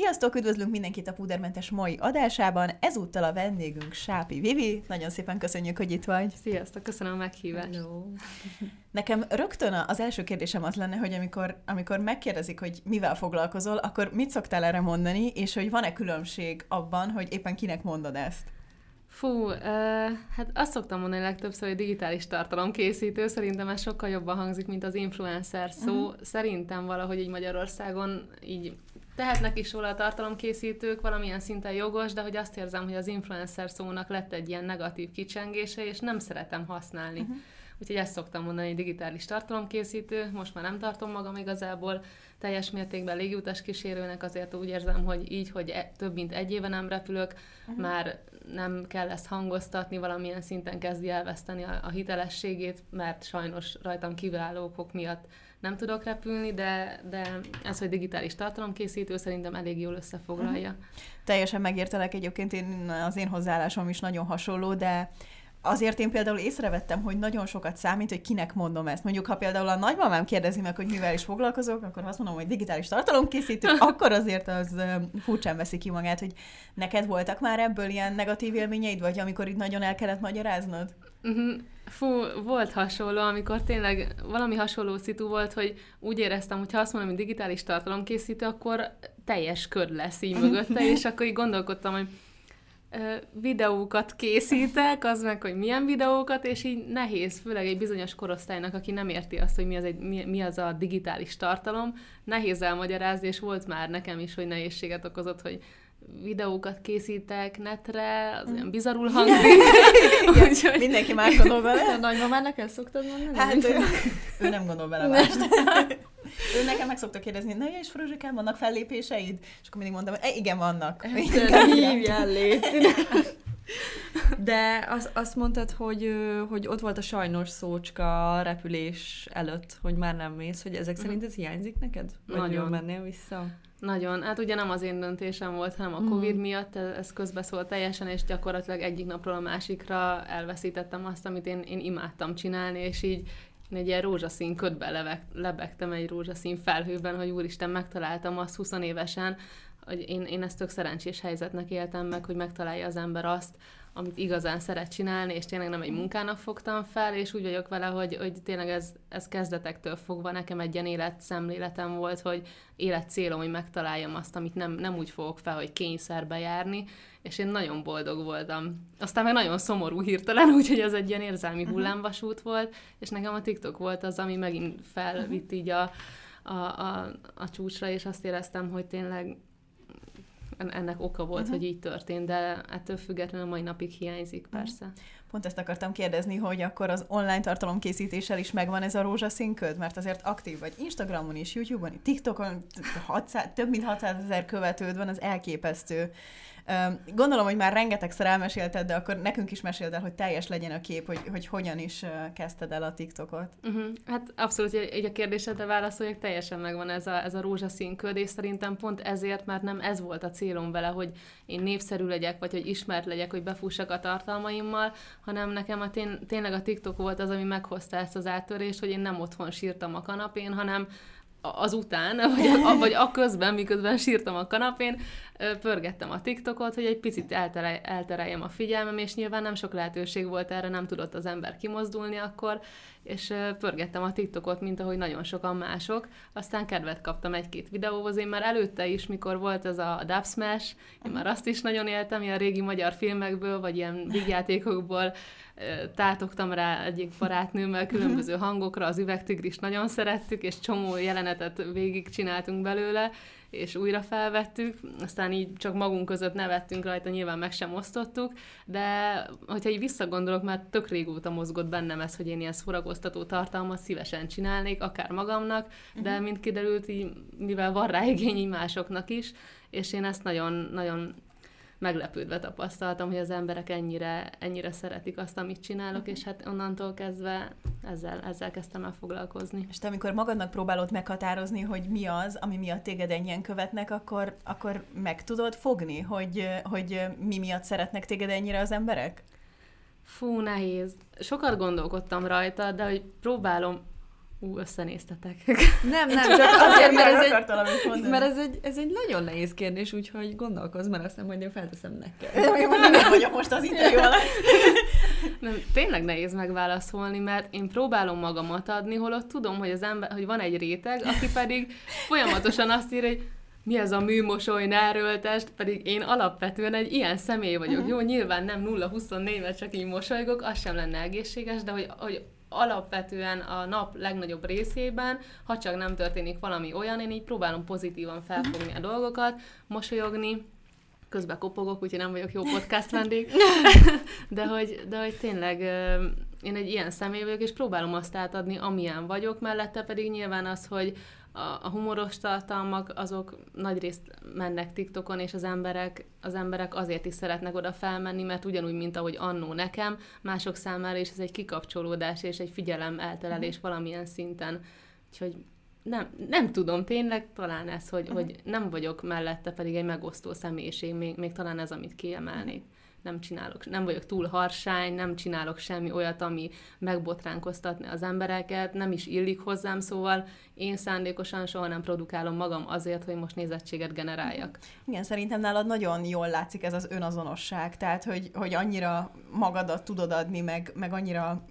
Sziasztok, üdvözlünk mindenkit a Pudermentes mai adásában. Ezúttal a vendégünk Sápi Vivi. Nagyon szépen köszönjük, hogy itt vagy. Sziasztok, köszönöm a meghívást. Hello. Nekem rögtön az első kérdésem az lenne, hogy amikor, amikor megkérdezik, hogy mivel foglalkozol, akkor mit szoktál erre mondani, és hogy van-e különbség abban, hogy éppen kinek mondod ezt? Fú, uh, hát azt szoktam mondani legtöbbször, hogy digitális tartalomkészítő, szerintem ez sokkal jobban hangzik, mint az influencer szó. Uh-huh. Szerintem valahogy így Magyarországon így tehetnek is róla a tartalomkészítők, valamilyen szinten jogos, de hogy azt érzem, hogy az influencer szónak lett egy ilyen negatív kicsengése, és nem szeretem használni. Uh-huh. Úgyhogy ezt szoktam mondani, hogy digitális tartalomkészítő, most már nem tartom magam igazából teljes mértékben légiutas kísérőnek, azért úgy érzem, hogy így, hogy e, több mint egy éve nem repülök, uh-huh. már nem kell ezt hangoztatni, valamilyen szinten kezdi elveszteni a, a hitelességét, mert sajnos rajtam kiváló okok miatt nem tudok repülni, de, de ez, hogy digitális tartalomkészítő, szerintem elég jól összefoglalja. Uh-huh. Teljesen megértelek egyébként, én, az én hozzáállásom is nagyon hasonló, de azért én például észrevettem, hogy nagyon sokat számít, hogy kinek mondom ezt. Mondjuk, ha például a nagymamám kérdezi meg, hogy mivel is foglalkozok, akkor azt mondom, hogy digitális tartalomkészítő, akkor azért az furcsán veszi ki magát, hogy neked voltak már ebből ilyen negatív élményeid, vagy amikor itt nagyon el kellett magyaráznod? Uh-huh. Fú, volt hasonló, amikor tényleg valami hasonló szitu volt, hogy úgy éreztem, hogy ha azt mondom, hogy digitális tartalomkészítő, akkor teljes kör lesz így mögötte, és akkor így gondolkodtam, hogy videókat készítek, az meg, hogy milyen videókat, és így nehéz, főleg egy bizonyos korosztálynak, aki nem érti azt, hogy mi az, egy, mi, mi az a digitális tartalom, nehéz elmagyarázni, és volt már nekem is, hogy nehézséget okozott, hogy videókat készítek netre, az olyan bizarul hangzik. Úgyhogy... Mindenki más gondol vele. A nagymamának ezt szoktad mondani? Hát ő, ő nem gondol vele mást. Ő nekem meg szokta kérdezni, na és Fruzsikám, vannak fellépéseid? És akkor mindig mondom, hogy e, igen, vannak. Hívjál légy. De az, azt mondtad, hogy, hogy ott volt a sajnos szócska a repülés előtt, hogy már nem mész, hogy ezek szerint ez hiányzik neked? Vagy Nagyon. mennél vissza? Nagyon. Hát ugye nem az én döntésem volt, hanem a Covid mm. miatt, ez közbeszólt teljesen, és gyakorlatilag egyik napról a másikra elveszítettem azt, amit én, én imádtam csinálni, és így egy ilyen rózsaszín ködbe levek, lebegtem egy rózsaszín felhőben, hogy úristen, megtaláltam azt 20 évesen, hogy én, én ezt tök szerencsés helyzetnek éltem meg, hogy megtalálja az ember azt, amit igazán szeret csinálni, és tényleg nem egy munkának fogtam fel, és úgy vagyok vele, hogy, hogy tényleg ez, ez kezdetektől fogva nekem egy ilyen életszemléletem volt, hogy életcélom, hogy megtaláljam azt, amit nem, nem úgy fogok fel, hogy kényszerbe járni, és én nagyon boldog voltam. Aztán meg nagyon szomorú hirtelen, úgyhogy ez egy ilyen érzelmi mhm. hullámvasút volt, és nekem a TikTok volt az, ami megint felvitt így a, a, a, a csúcsra, és azt éreztem, hogy tényleg ennek oka volt, uh-huh. hogy így történt, de ettől függetlenül a mai napig hiányzik, mhm. persze. Uh-huh. Pont ezt akartam kérdezni, hogy akkor az online tartalomkészítéssel is megvan ez a rózsaszín köd, mert azért aktív vagy Instagramon is, YouTube-on, TikTokon 600, több mint 600 ezer követőd van, az elképesztő. Gondolom, hogy már rengetegszer elmesélted, de akkor nekünk is meséld el, hogy teljes legyen a kép, hogy, hogy hogyan is kezdted el a TikTokot. Uh-huh. Hát abszolút, így a kérdésedre válaszoljak, teljesen megvan ez a, ez a rózsaszín köd, és szerintem pont ezért, mert nem ez volt a célom vele, hogy én népszerű legyek, vagy hogy ismert legyek, hogy befussak a tartalmaimmal, hanem nekem a tény, tényleg a TikTok volt az, ami meghozta ezt az áttörést, hogy én nem otthon sírtam a kanapén, hanem azután, vagy a, vagy a közben, miközben sírtam a kanapén, pörgettem a TikTokot, hogy egy picit elterelj, eltereljem a figyelmem, és nyilván nem sok lehetőség volt erre, nem tudott az ember kimozdulni akkor, és pörgettem a TikTokot, mint ahogy nagyon sokan mások. Aztán kedvet kaptam egy-két videóhoz. Én már előtte is, mikor volt ez a Dub Smash, én már azt is nagyon éltem, ilyen régi magyar filmekből, vagy ilyen vígjátékokból tátogtam rá egyik barátnőmmel különböző hangokra, az üvegtigris nagyon szerettük, és csomó jelenetet végig csináltunk belőle, és újra felvettük, aztán így csak magunk között nevettünk rajta, nyilván meg sem osztottuk, de hogyha így visszagondolok, már tök régóta mozgott bennem ez, hogy én ilyen szórakoztató tartalmat szívesen csinálnék, akár magamnak, de uh-huh. mint kiderült, így, mivel van rá igény másoknak is, és én ezt nagyon, nagyon meglepődve tapasztaltam, hogy az emberek ennyire, ennyire szeretik azt, amit csinálok, és hát onnantól kezdve ezzel, ezzel kezdtem el foglalkozni. És te amikor magadnak próbálod meghatározni, hogy mi az, ami miatt téged ennyien követnek, akkor, akkor meg tudod fogni, hogy, hogy mi miatt szeretnek téged ennyire az emberek? Fú, nehéz. Sokat gondolkodtam rajta, de hogy próbálom Ú, összenéztetek. Nem, nem, csak azért, mert ez egy, mert ez egy, ez egy nagyon nehéz kérdés, úgyhogy gondolkozz, mert aztán majd én felteszem neked. Én mondom, nem vagyok most az interjú alatt. Nem, tényleg nehéz megválaszolni, mert én próbálom magamat adni, holott tudom, hogy, az ember, hogy van egy réteg, aki pedig folyamatosan azt írja, hogy mi ez a műmosoly, náröltest, pedig én alapvetően egy ilyen személy vagyok. Uh-huh. Jó, nyilván nem 0-24, mert csak így mosolygok, az sem lenne egészséges, de hogy, hogy alapvetően a nap legnagyobb részében, ha csak nem történik valami olyan, én így próbálom pozitívan felfogni a dolgokat, mosolyogni, közben kopogok, úgyhogy nem vagyok jó podcast vendég, de hogy, de hogy tényleg én egy ilyen személy vagyok, és próbálom azt átadni, amilyen vagyok, mellette pedig nyilván az, hogy a, a humoros tartalmak azok nagyrészt mennek TikTokon, és az emberek, az emberek azért is szeretnek oda felmenni, mert ugyanúgy, mint ahogy annó nekem, mások számára is ez egy kikapcsolódás és egy figyelem elterelés valamilyen szinten. Úgyhogy nem, nem tudom, tényleg talán ez, hogy, uh-huh. hogy nem vagyok mellette pedig egy megosztó személyiség, még, még talán ez, amit kiemelnék. Nem csinálok, nem vagyok túl harsány, nem csinálok semmi olyat, ami megbotránkoztatni az embereket, nem is illik hozzám, szóval én szándékosan soha nem produkálom magam azért, hogy most nézettséget generáljak. Igen, szerintem nálad nagyon jól látszik ez az önazonosság, tehát hogy, hogy annyira magadat tudod adni, meg, meg annyira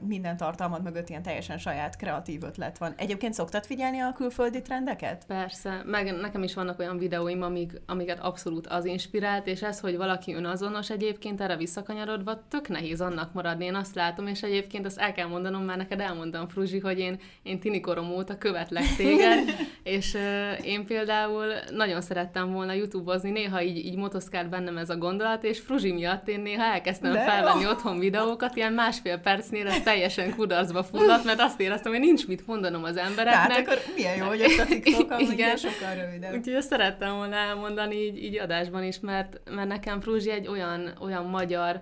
minden tartalmad mögött ilyen teljesen saját kreatív ötlet van. Egyébként szoktad figyelni a külföldi trendeket? Persze, meg nekem is vannak olyan videóim, amik, amiket abszolút az inspirált, és ez, hogy valaki önazonos egyébként erre visszakanyarodva, tök nehéz annak maradni. Én azt látom, és egyébként azt el kell mondanom, már neked elmondtam, Fruzsi, hogy én, én tinikorom óta követlek téged, és uh, én például nagyon szerettem volna YouTube-ozni, néha így, így motoszkált bennem ez a gondolat, és Fruzsi miatt én néha elkezdtem De felvenni jó. otthon videókat, ilyen másfél percnél ez teljesen kudarcba fulladt, mert azt éreztem, hogy nincs mit mondanom az embereknek. Tehát akkor milyen jó, hogy ott a TikTok, Igen. sokkal rövidebb. Úgyhogy ezt szerettem volna elmondani így, így adásban is, mert, mert nekem Fruzsi egy olyan, olyan magyar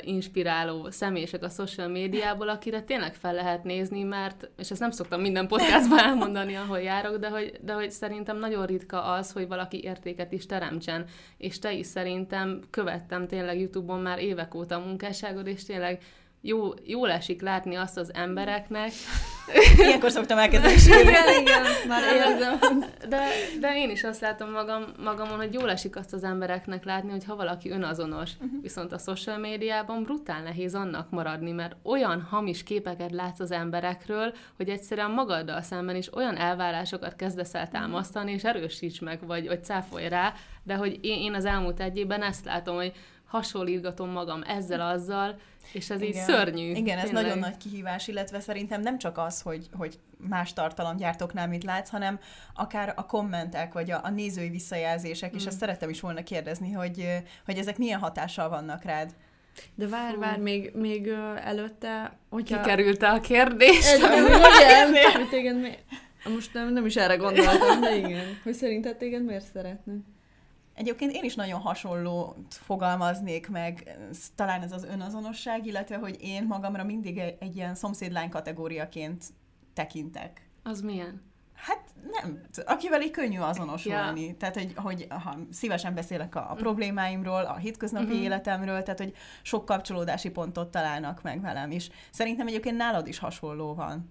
inspiráló személyiség a social médiából, akire tényleg fel lehet nézni, mert, és ezt nem szoktam minden podcastban elmondani, ahol járok, de hogy, de hogy szerintem nagyon ritka az, hogy valaki értéket is teremtsen, és te is szerintem követtem tényleg YouTube-on már évek óta a munkásságod, és tényleg jó, jól esik látni azt az embereknek. Ilyenkor szoktam elkezdeni Igen, igen, már érzem. De, de én is azt látom magam, magamon, hogy jól esik azt az embereknek látni, hogy ha valaki önazonos, uh-huh. viszont a social médiában brutál nehéz annak maradni, mert olyan hamis képeket látsz az emberekről, hogy egyszerűen magaddal szemben is olyan elvárásokat kezdesz el támasztani, és erősíts meg, vagy, vagy cáfolj rá, de hogy én, én az elmúlt egy évben ezt látom, hogy hasonlítgatom magam ezzel-azzal, és ez Igen. így szörnyű. Igen, ez tényleg. nagyon nagy kihívás, illetve szerintem nem csak az, hogy, hogy más tartalomgyártóknál mit látsz, hanem akár a kommentek, vagy a, a nézői visszajelzések, mm. és ezt szerettem is volna kérdezni, hogy, hogy ezek milyen hatással vannak rád. De vár, vár, még, még előtte, hogyha... Kikerülte a kérdést. Igen, hogy téged mi... Most nem, nem is erre gondoltam, de igen. Hogy szerinted téged miért szeretnek? Egyébként én is nagyon hasonlót fogalmaznék meg, talán ez az önazonosság, illetve hogy én magamra mindig egy, ilyen szomszédlány kategóriaként tekintek. Az milyen? Hát nem, akivel így könnyű azonosulni. Ja. Tehát, hogy, hogy ha szívesen beszélek a, a problémáimról, a hétköznapi uh-huh. életemről, tehát, hogy sok kapcsolódási pontot találnak meg velem is. Szerintem egyébként nálad is hasonló van.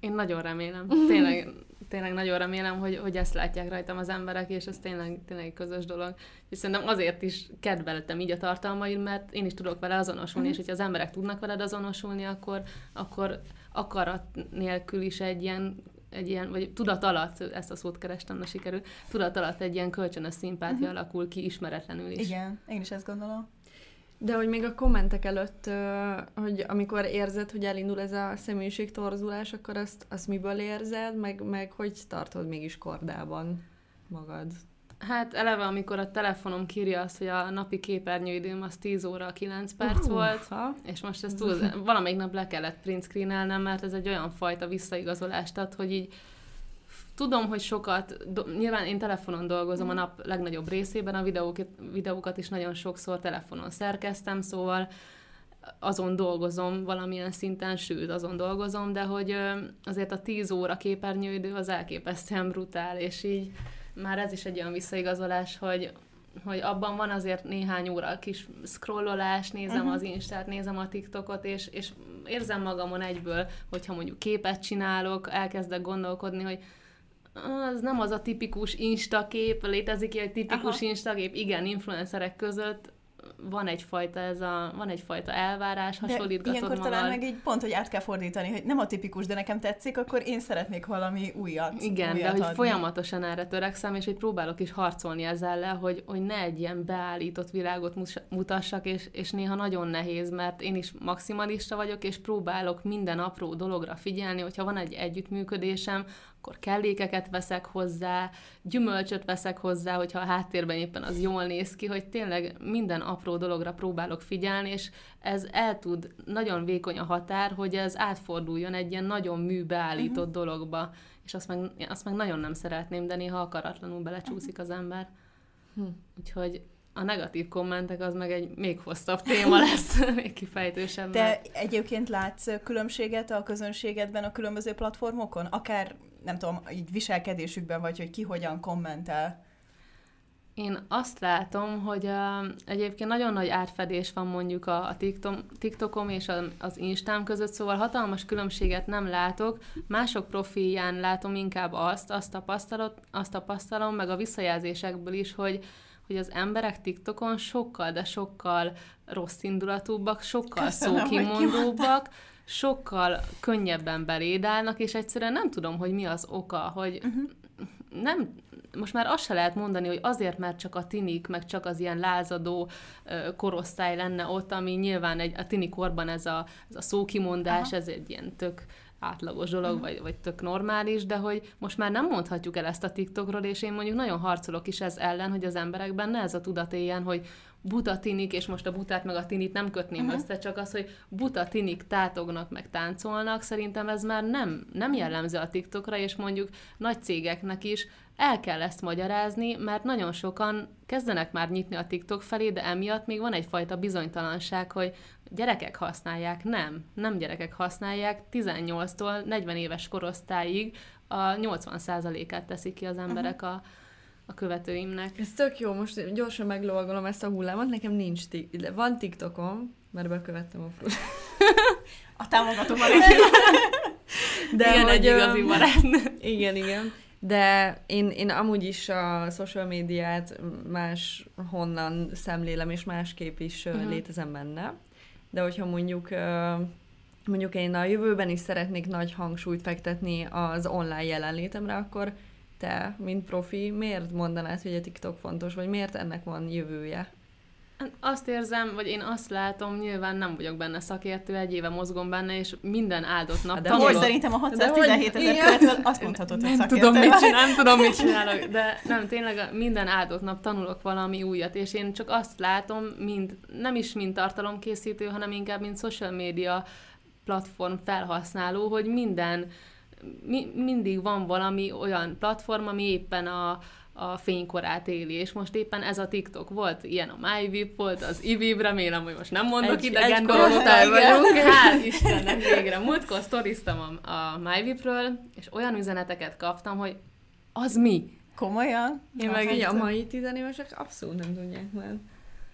Én nagyon remélem. Tényleg, tényleg nagyon remélem, hogy, hogy ezt látják rajtam az emberek, és ez tényleg, tényleg egy közös dolog. És szerintem azért is kedveltem így a tartalmaid, mert én is tudok vele azonosulni, uh-huh. és hogyha az emberek tudnak veled azonosulni, akkor, akkor akarat nélkül is egy ilyen egy ilyen, vagy tudat alatt, ezt a szót kerestem, na sikerül, tudat alatt egy ilyen kölcsönös szimpátia uh-huh. alakul ki ismeretlenül is. Igen, én is ezt gondolom. De hogy még a kommentek előtt, hogy amikor érzed, hogy elindul ez a személyiség torzulás, akkor azt, azt miből érzed, meg, meg hogy tartod mégis kordában magad? Hát eleve, amikor a telefonom kírja azt, hogy a napi képernyőidőm az 10 óra 9 perc uh, volt, ha? és most ezt túl, valamelyik nap le kellett print screenelnem, mert ez egy olyan fajta visszaigazolást ad, hogy így Tudom, hogy sokat, do, nyilván én telefonon dolgozom a nap legnagyobb részében, a videókat, videókat is nagyon sokszor telefonon szerkeztem, szóval azon dolgozom valamilyen szinten, sőt, azon dolgozom, de hogy azért a 10 óra képernyőidő az elképesztően brutál, és így már ez is egy olyan visszaigazolás, hogy hogy abban van azért néhány óra kis scrollolás, nézem uh-huh. az Instát, nézem a TikTokot, és, és érzem magamon egyből, hogyha mondjuk képet csinálok, elkezdek gondolkodni, hogy az nem az a tipikus instakép, létezik egy tipikus Aha. instakép, igen, influencerek között van egyfajta ez a, van egyfajta elvárás, hasonlítgatod de ilyenkor magad. talán meg így pont, hogy át kell fordítani, hogy nem a tipikus, de nekem tetszik, akkor én szeretnék valami újat. Igen, újat de hogy adni. folyamatosan erre törekszem, és hogy próbálok is harcolni ezzel le, hogy, hogy ne egy ilyen beállított világot mutassak, és, és néha nagyon nehéz, mert én is maximalista vagyok, és próbálok minden apró dologra figyelni, hogyha van egy együttműködésem, akkor kellékeket veszek hozzá, gyümölcsöt veszek hozzá, hogyha a háttérben éppen az jól néz ki, hogy tényleg minden apró dologra próbálok figyelni, és ez el tud, nagyon vékony a határ, hogy ez átforduljon egy ilyen nagyon műbeállított uh-huh. dologba, és azt meg, azt meg nagyon nem szeretném, de néha akaratlanul belecsúszik az ember. Uh-huh. Úgyhogy a negatív kommentek az meg egy még hosszabb téma lesz, még kifejtősebb. Te egyébként látsz különbséget a közönségedben a különböző platformokon? Akár, nem tudom, így viselkedésükben, vagy hogy ki hogyan kommentel? Én azt látom, hogy uh, egyébként nagyon nagy átfedés van mondjuk a, a TikTok, TikTokom és a, az Instám között, szóval hatalmas különbséget nem látok. Mások profilján látom inkább azt, azt, tapasztalom, azt tapasztalom, meg a visszajelzésekből is, hogy hogy az emberek TikTokon sokkal, de sokkal rossz indulatúbbak, sokkal Köszönöm, szókimondóbbak, sokkal könnyebben belédálnak, és egyszerűen nem tudom, hogy mi az oka, hogy uh-huh. nem, most már azt se lehet mondani, hogy azért, mert csak a tinik, meg csak az ilyen lázadó korosztály lenne ott, ami nyilván egy, a tini korban ez a, ez a szókimondás, Aha. ez egy ilyen tök átlagos dolog, uh-huh. vagy, vagy tök normális, de hogy most már nem mondhatjuk el ezt a TikTokról, és én mondjuk nagyon harcolok is ez ellen, hogy az emberekben ne ez a tudat éljen, hogy buta tinik, és most a butát meg a tinit nem kötném uh-huh. össze, csak az, hogy buta tinik tátognak, meg táncolnak, szerintem ez már nem, nem jellemző a TikTokra, és mondjuk nagy cégeknek is el kell ezt magyarázni, mert nagyon sokan kezdenek már nyitni a TikTok felé, de emiatt még van egyfajta bizonytalanság, hogy gyerekek használják, nem, nem gyerekek használják, 18-tól 40 éves korosztályig a 80%-át teszik ki az emberek a, a követőimnek. Ez tök jó, most gyorsan meglovagolom ezt a hullámot, nekem nincs tik, van TikTokom, mert bekövettem a frut. a támogatom a De igen, egy igazi barát. Igen, igen. De én, én amúgy is a social médiát más honnan szemlélem, és másképp is uh-huh. létezem benne de hogyha mondjuk mondjuk én a jövőben is szeretnék nagy hangsúlyt fektetni az online jelenlétemre, akkor te, mint profi, miért mondanád, hogy a TikTok fontos, vagy miért ennek van jövője? Azt érzem, vagy én azt látom, nyilván nem vagyok benne szakértő, egy éve mozgom benne, és minden áldott nap de tanulok. hogy szerintem a 617 ezer követően azt mondhatod, hogy nem tudom, mit csinál, nem tudom, mit csinálok, de nem, tényleg minden áldott nap tanulok valami újat, és én csak azt látom, mint, nem is mint tartalomkészítő, hanem inkább mint social media platform felhasználó, hogy minden, mi, mindig van valami olyan platform, ami éppen a, a fénykorát éli, és most éppen ez a TikTok volt, ilyen a MyVip volt, az IVIV, remélem, hogy most nem mondok egy, idegen dolgot. vagyunk. Hál' Istennek végre. Múltkor sztoriztam a, a MyVipről, és olyan üzeneteket kaptam, hogy az mi? Komolyan? Én meg a mai tizenévesek abszolút nem tudják már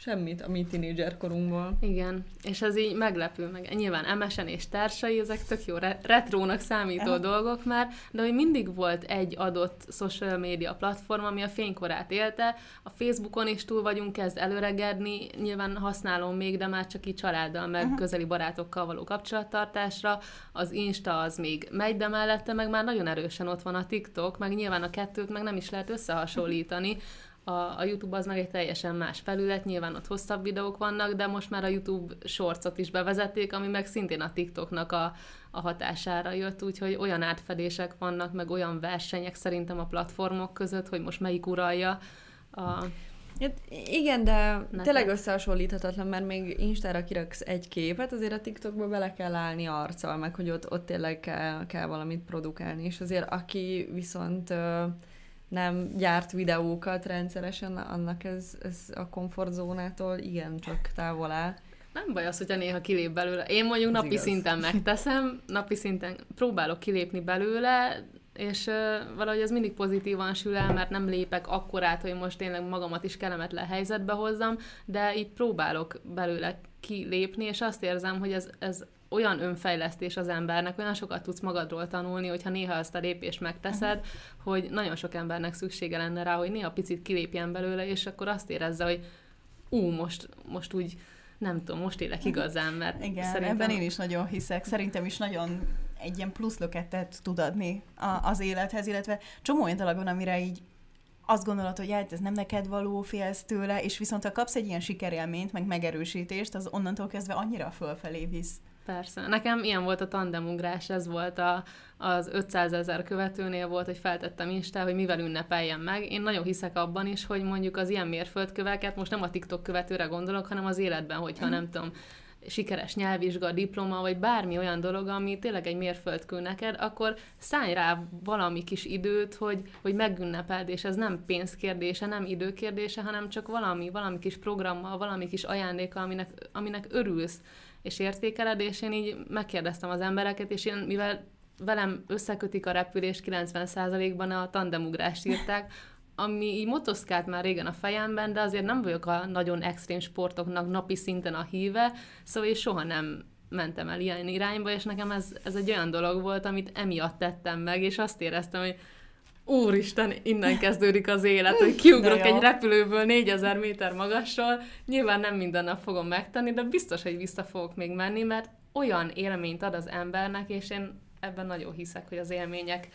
semmit a mi tínédzser korunkból. Igen, és ez így meglepő, meg nyilván MSN és társai, ezek tök jó retrónak számító ja. dolgok már, de hogy mindig volt egy adott social media platform, ami a fénykorát élte, a Facebookon is túl vagyunk, kezd előregedni, nyilván használom még, de már csak így családdal, meg uh-huh. közeli barátokkal való kapcsolattartásra, az Insta az még megy, de mellette meg már nagyon erősen ott van a TikTok, meg nyilván a kettőt meg nem is lehet összehasonlítani, a, a YouTube az meg egy teljesen más felület, nyilván ott hosszabb videók vannak, de most már a YouTube shortsot is bevezették, ami meg szintén a TikToknak a, a hatására jött, úgyhogy olyan átfedések vannak, meg olyan versenyek szerintem a platformok között, hogy most melyik uralja a Hát igen, de Nekem. tényleg összehasonlíthatatlan, mert még Instára kiraksz egy képet, azért a TikTokba bele kell állni arccal, meg hogy ott, ott tényleg kell, kell valamit produkálni, és azért aki viszont nem gyárt videókat rendszeresen, annak ez, ez a komfortzónától igen csak távol áll. Nem baj az, hogyha néha kilép belőle. Én mondjuk ez napi igaz. szinten megteszem, napi szinten próbálok kilépni belőle, és uh, valahogy ez mindig pozitívan sül el, mert nem lépek akkorát, hogy most tényleg magamat is kellemetlen helyzetbe hozzam, de így próbálok belőle kilépni, és azt érzem, hogy ez, ez olyan önfejlesztés az embernek, olyan sokat tudsz magadról tanulni, hogyha néha ezt a lépést megteszed, uh-huh. hogy nagyon sok embernek szüksége lenne rá, hogy néha picit kilépjen belőle, és akkor azt érezze, hogy ú, most, most úgy nem tudom, most élek igazán, mert Igen, szerintem... ebben én is nagyon hiszek. Szerintem is nagyon egy ilyen plusz löketet tud adni a, az élethez, illetve csomó olyan dolog van, amire így azt gondolod, hogy hát ez nem neked való, félsz tőle, és viszont ha kapsz egy ilyen sikerélményt, meg megerősítést, az onnantól kezdve annyira fölfelé visz. Persze. Nekem ilyen volt a tandemugrás, ez volt a, az 500 ezer követőnél volt, hogy feltettem Insta, hogy mivel ünnepeljem meg. Én nagyon hiszek abban is, hogy mondjuk az ilyen mérföldköveket, most nem a TikTok követőre gondolok, hanem az életben, hogyha mm. nem tudom, sikeres nyelvvizsga, diploma, vagy bármi olyan dolog, ami tényleg egy mérföldkő neked, akkor szállj rá valami kis időt, hogy, hogy megünnepeld, és ez nem pénzkérdése, nem időkérdése, hanem csak valami, valami kis programmal, valami kis ajándéka, aminek, aminek örülsz és értékeled, és én így megkérdeztem az embereket, és én, mivel velem összekötik a repülés 90%-ban a tandemugrást írták, ami így motoszkált már régen a fejemben, de azért nem vagyok a nagyon extrém sportoknak napi szinten a híve, szóval én soha nem mentem el ilyen irányba, és nekem ez, ez egy olyan dolog volt, amit emiatt tettem meg, és azt éreztem, hogy úristen, innen kezdődik az élet, hogy kiugrok egy repülőből 4000 méter magasról. Nyilván nem minden nap fogom megtenni, de biztos, hogy vissza fogok még menni, mert olyan élményt ad az embernek, és én ebben nagyon hiszek, hogy az élmények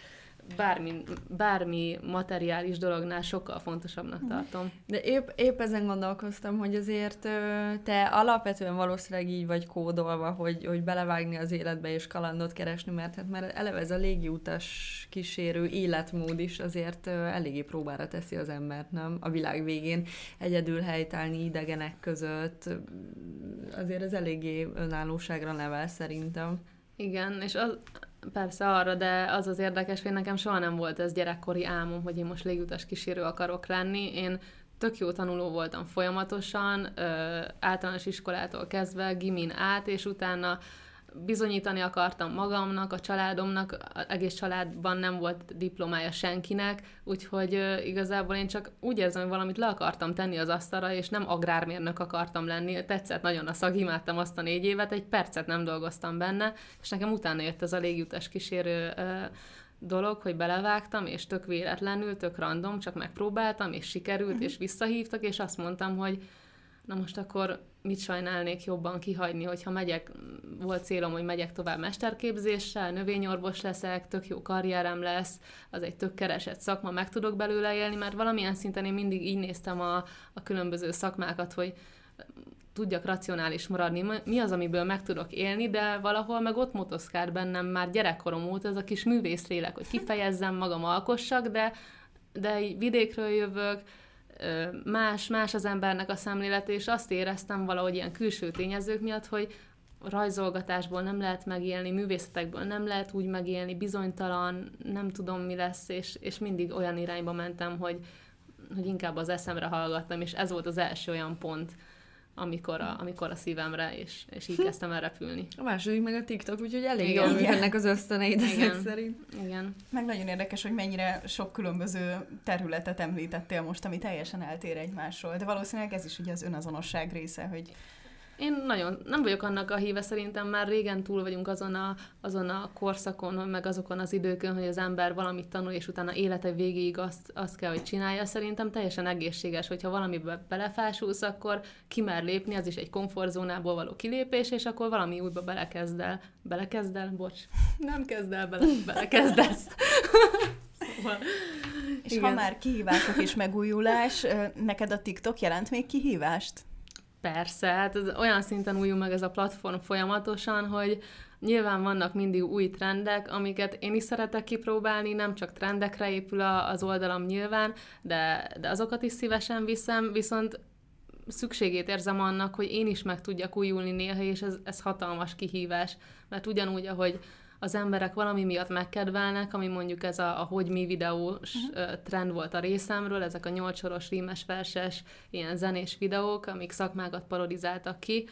bármi, bármi materiális dolognál sokkal fontosabbnak mhm. tartom. De épp, épp ezen gondolkoztam, hogy azért te alapvetően valószínűleg így vagy kódolva, hogy, hogy belevágni az életbe és kalandot keresni, mert hát már eleve ez a légiutas kísérő életmód is azért eléggé próbára teszi az embert, nem? A világ végén egyedül helytállni idegenek között, azért ez eléggé önállóságra nevel szerintem. Igen, és az, Persze arra, de az az érdekes, hogy nekem soha nem volt ez gyerekkori álmom, hogy én most légutas kísérő akarok lenni. Én tök jó tanuló voltam folyamatosan, általános iskolától kezdve, gimin át, és utána bizonyítani akartam magamnak, a családomnak, az egész családban nem volt diplomája senkinek, úgyhogy igazából én csak úgy érzem, hogy valamit le akartam tenni az asztalra, és nem agrármérnök akartam lenni. Tetszett nagyon a szag, imádtam azt a négy évet, egy percet nem dolgoztam benne, és nekem utána jött ez a légutas kísérő dolog, hogy belevágtam, és tök véletlenül, tök random, csak megpróbáltam, és sikerült, uh-huh. és visszahívtak, és azt mondtam, hogy na most akkor mit sajnálnék jobban kihagyni, hogyha megyek, volt célom, hogy megyek tovább mesterképzéssel, növényorvos leszek, tök jó karrierem lesz, az egy tök keresett szakma, meg tudok belőle élni, mert valamilyen szinten én mindig így néztem a, a különböző szakmákat, hogy tudjak racionális maradni, mi az, amiből meg tudok élni, de valahol meg ott motoszkál bennem már gyerekkorom óta ez a kis művészlélek, hogy kifejezzem magam, alkossak, de, de így vidékről jövök, más, más az embernek a szemlélet, és azt éreztem valahogy ilyen külső tényezők miatt, hogy rajzolgatásból nem lehet megélni, művészetekből nem lehet úgy megélni, bizonytalan, nem tudom mi lesz, és, és mindig olyan irányba mentem, hogy, hogy inkább az eszemre hallgattam, és ez volt az első olyan pont, amikor a, amikor a szívemre, és, és így kezdtem el repülni. A második meg a TikTok, úgyhogy elég jól működnek az ösztöneid ezek szerint. Igen. Meg nagyon érdekes, hogy mennyire sok különböző területet említettél most, ami teljesen eltér egymásról, de valószínűleg ez is ugye az önazonosság része, hogy én nagyon nem vagyok annak a híve, szerintem már régen túl vagyunk azon a, azon a korszakon, meg azokon az időkön, hogy az ember valamit tanul, és utána élete végéig azt, azt kell, hogy csinálja. Szerintem teljesen egészséges, hogyha valamibe belefásulsz, akkor mer lépni, az is egy komfortzónából való kilépés, és akkor valami újba belekezd el. Belekezd el? Bocs. Nem kezd el, bele, belekezdesz. szóval, és igen. ha már kihívások és megújulás, neked a TikTok jelent még kihívást? Persze, hát ez olyan szinten újul meg ez a platform folyamatosan, hogy nyilván vannak mindig új trendek, amiket én is szeretek kipróbálni, nem csak trendekre épül az oldalam nyilván, de, de azokat is szívesen viszem, viszont szükségét érzem annak, hogy én is meg tudjak újulni néha, és ez, ez hatalmas kihívás, mert ugyanúgy, ahogy az emberek valami miatt megkedvelnek, ami mondjuk ez a, a hogy mi videós uh-huh. trend volt a részemről, ezek a nyolcsoros rímes verses, ilyen zenés videók, amik szakmákat parodizáltak ki.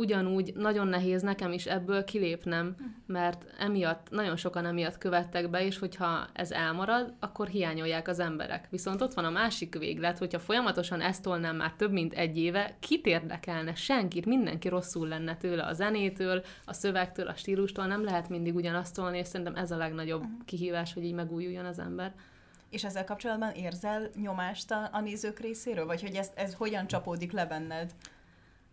Ugyanúgy nagyon nehéz nekem is ebből kilépnem, mert emiatt, nagyon sokan emiatt követtek be, és hogyha ez elmarad, akkor hiányolják az emberek. Viszont ott van a másik véglet, hogyha folyamatosan ezt tolnám már több mint egy éve, kit érdekelne? Senkit, mindenki rosszul lenne tőle a zenétől, a szövegtől, a stílustól, nem lehet mindig ugyanazt tolni, és szerintem ez a legnagyobb kihívás, hogy így megújuljon az ember. És ezzel kapcsolatban érzel nyomást a, a nézők részéről? Vagy hogy ez, ez hogyan csapódik le benned?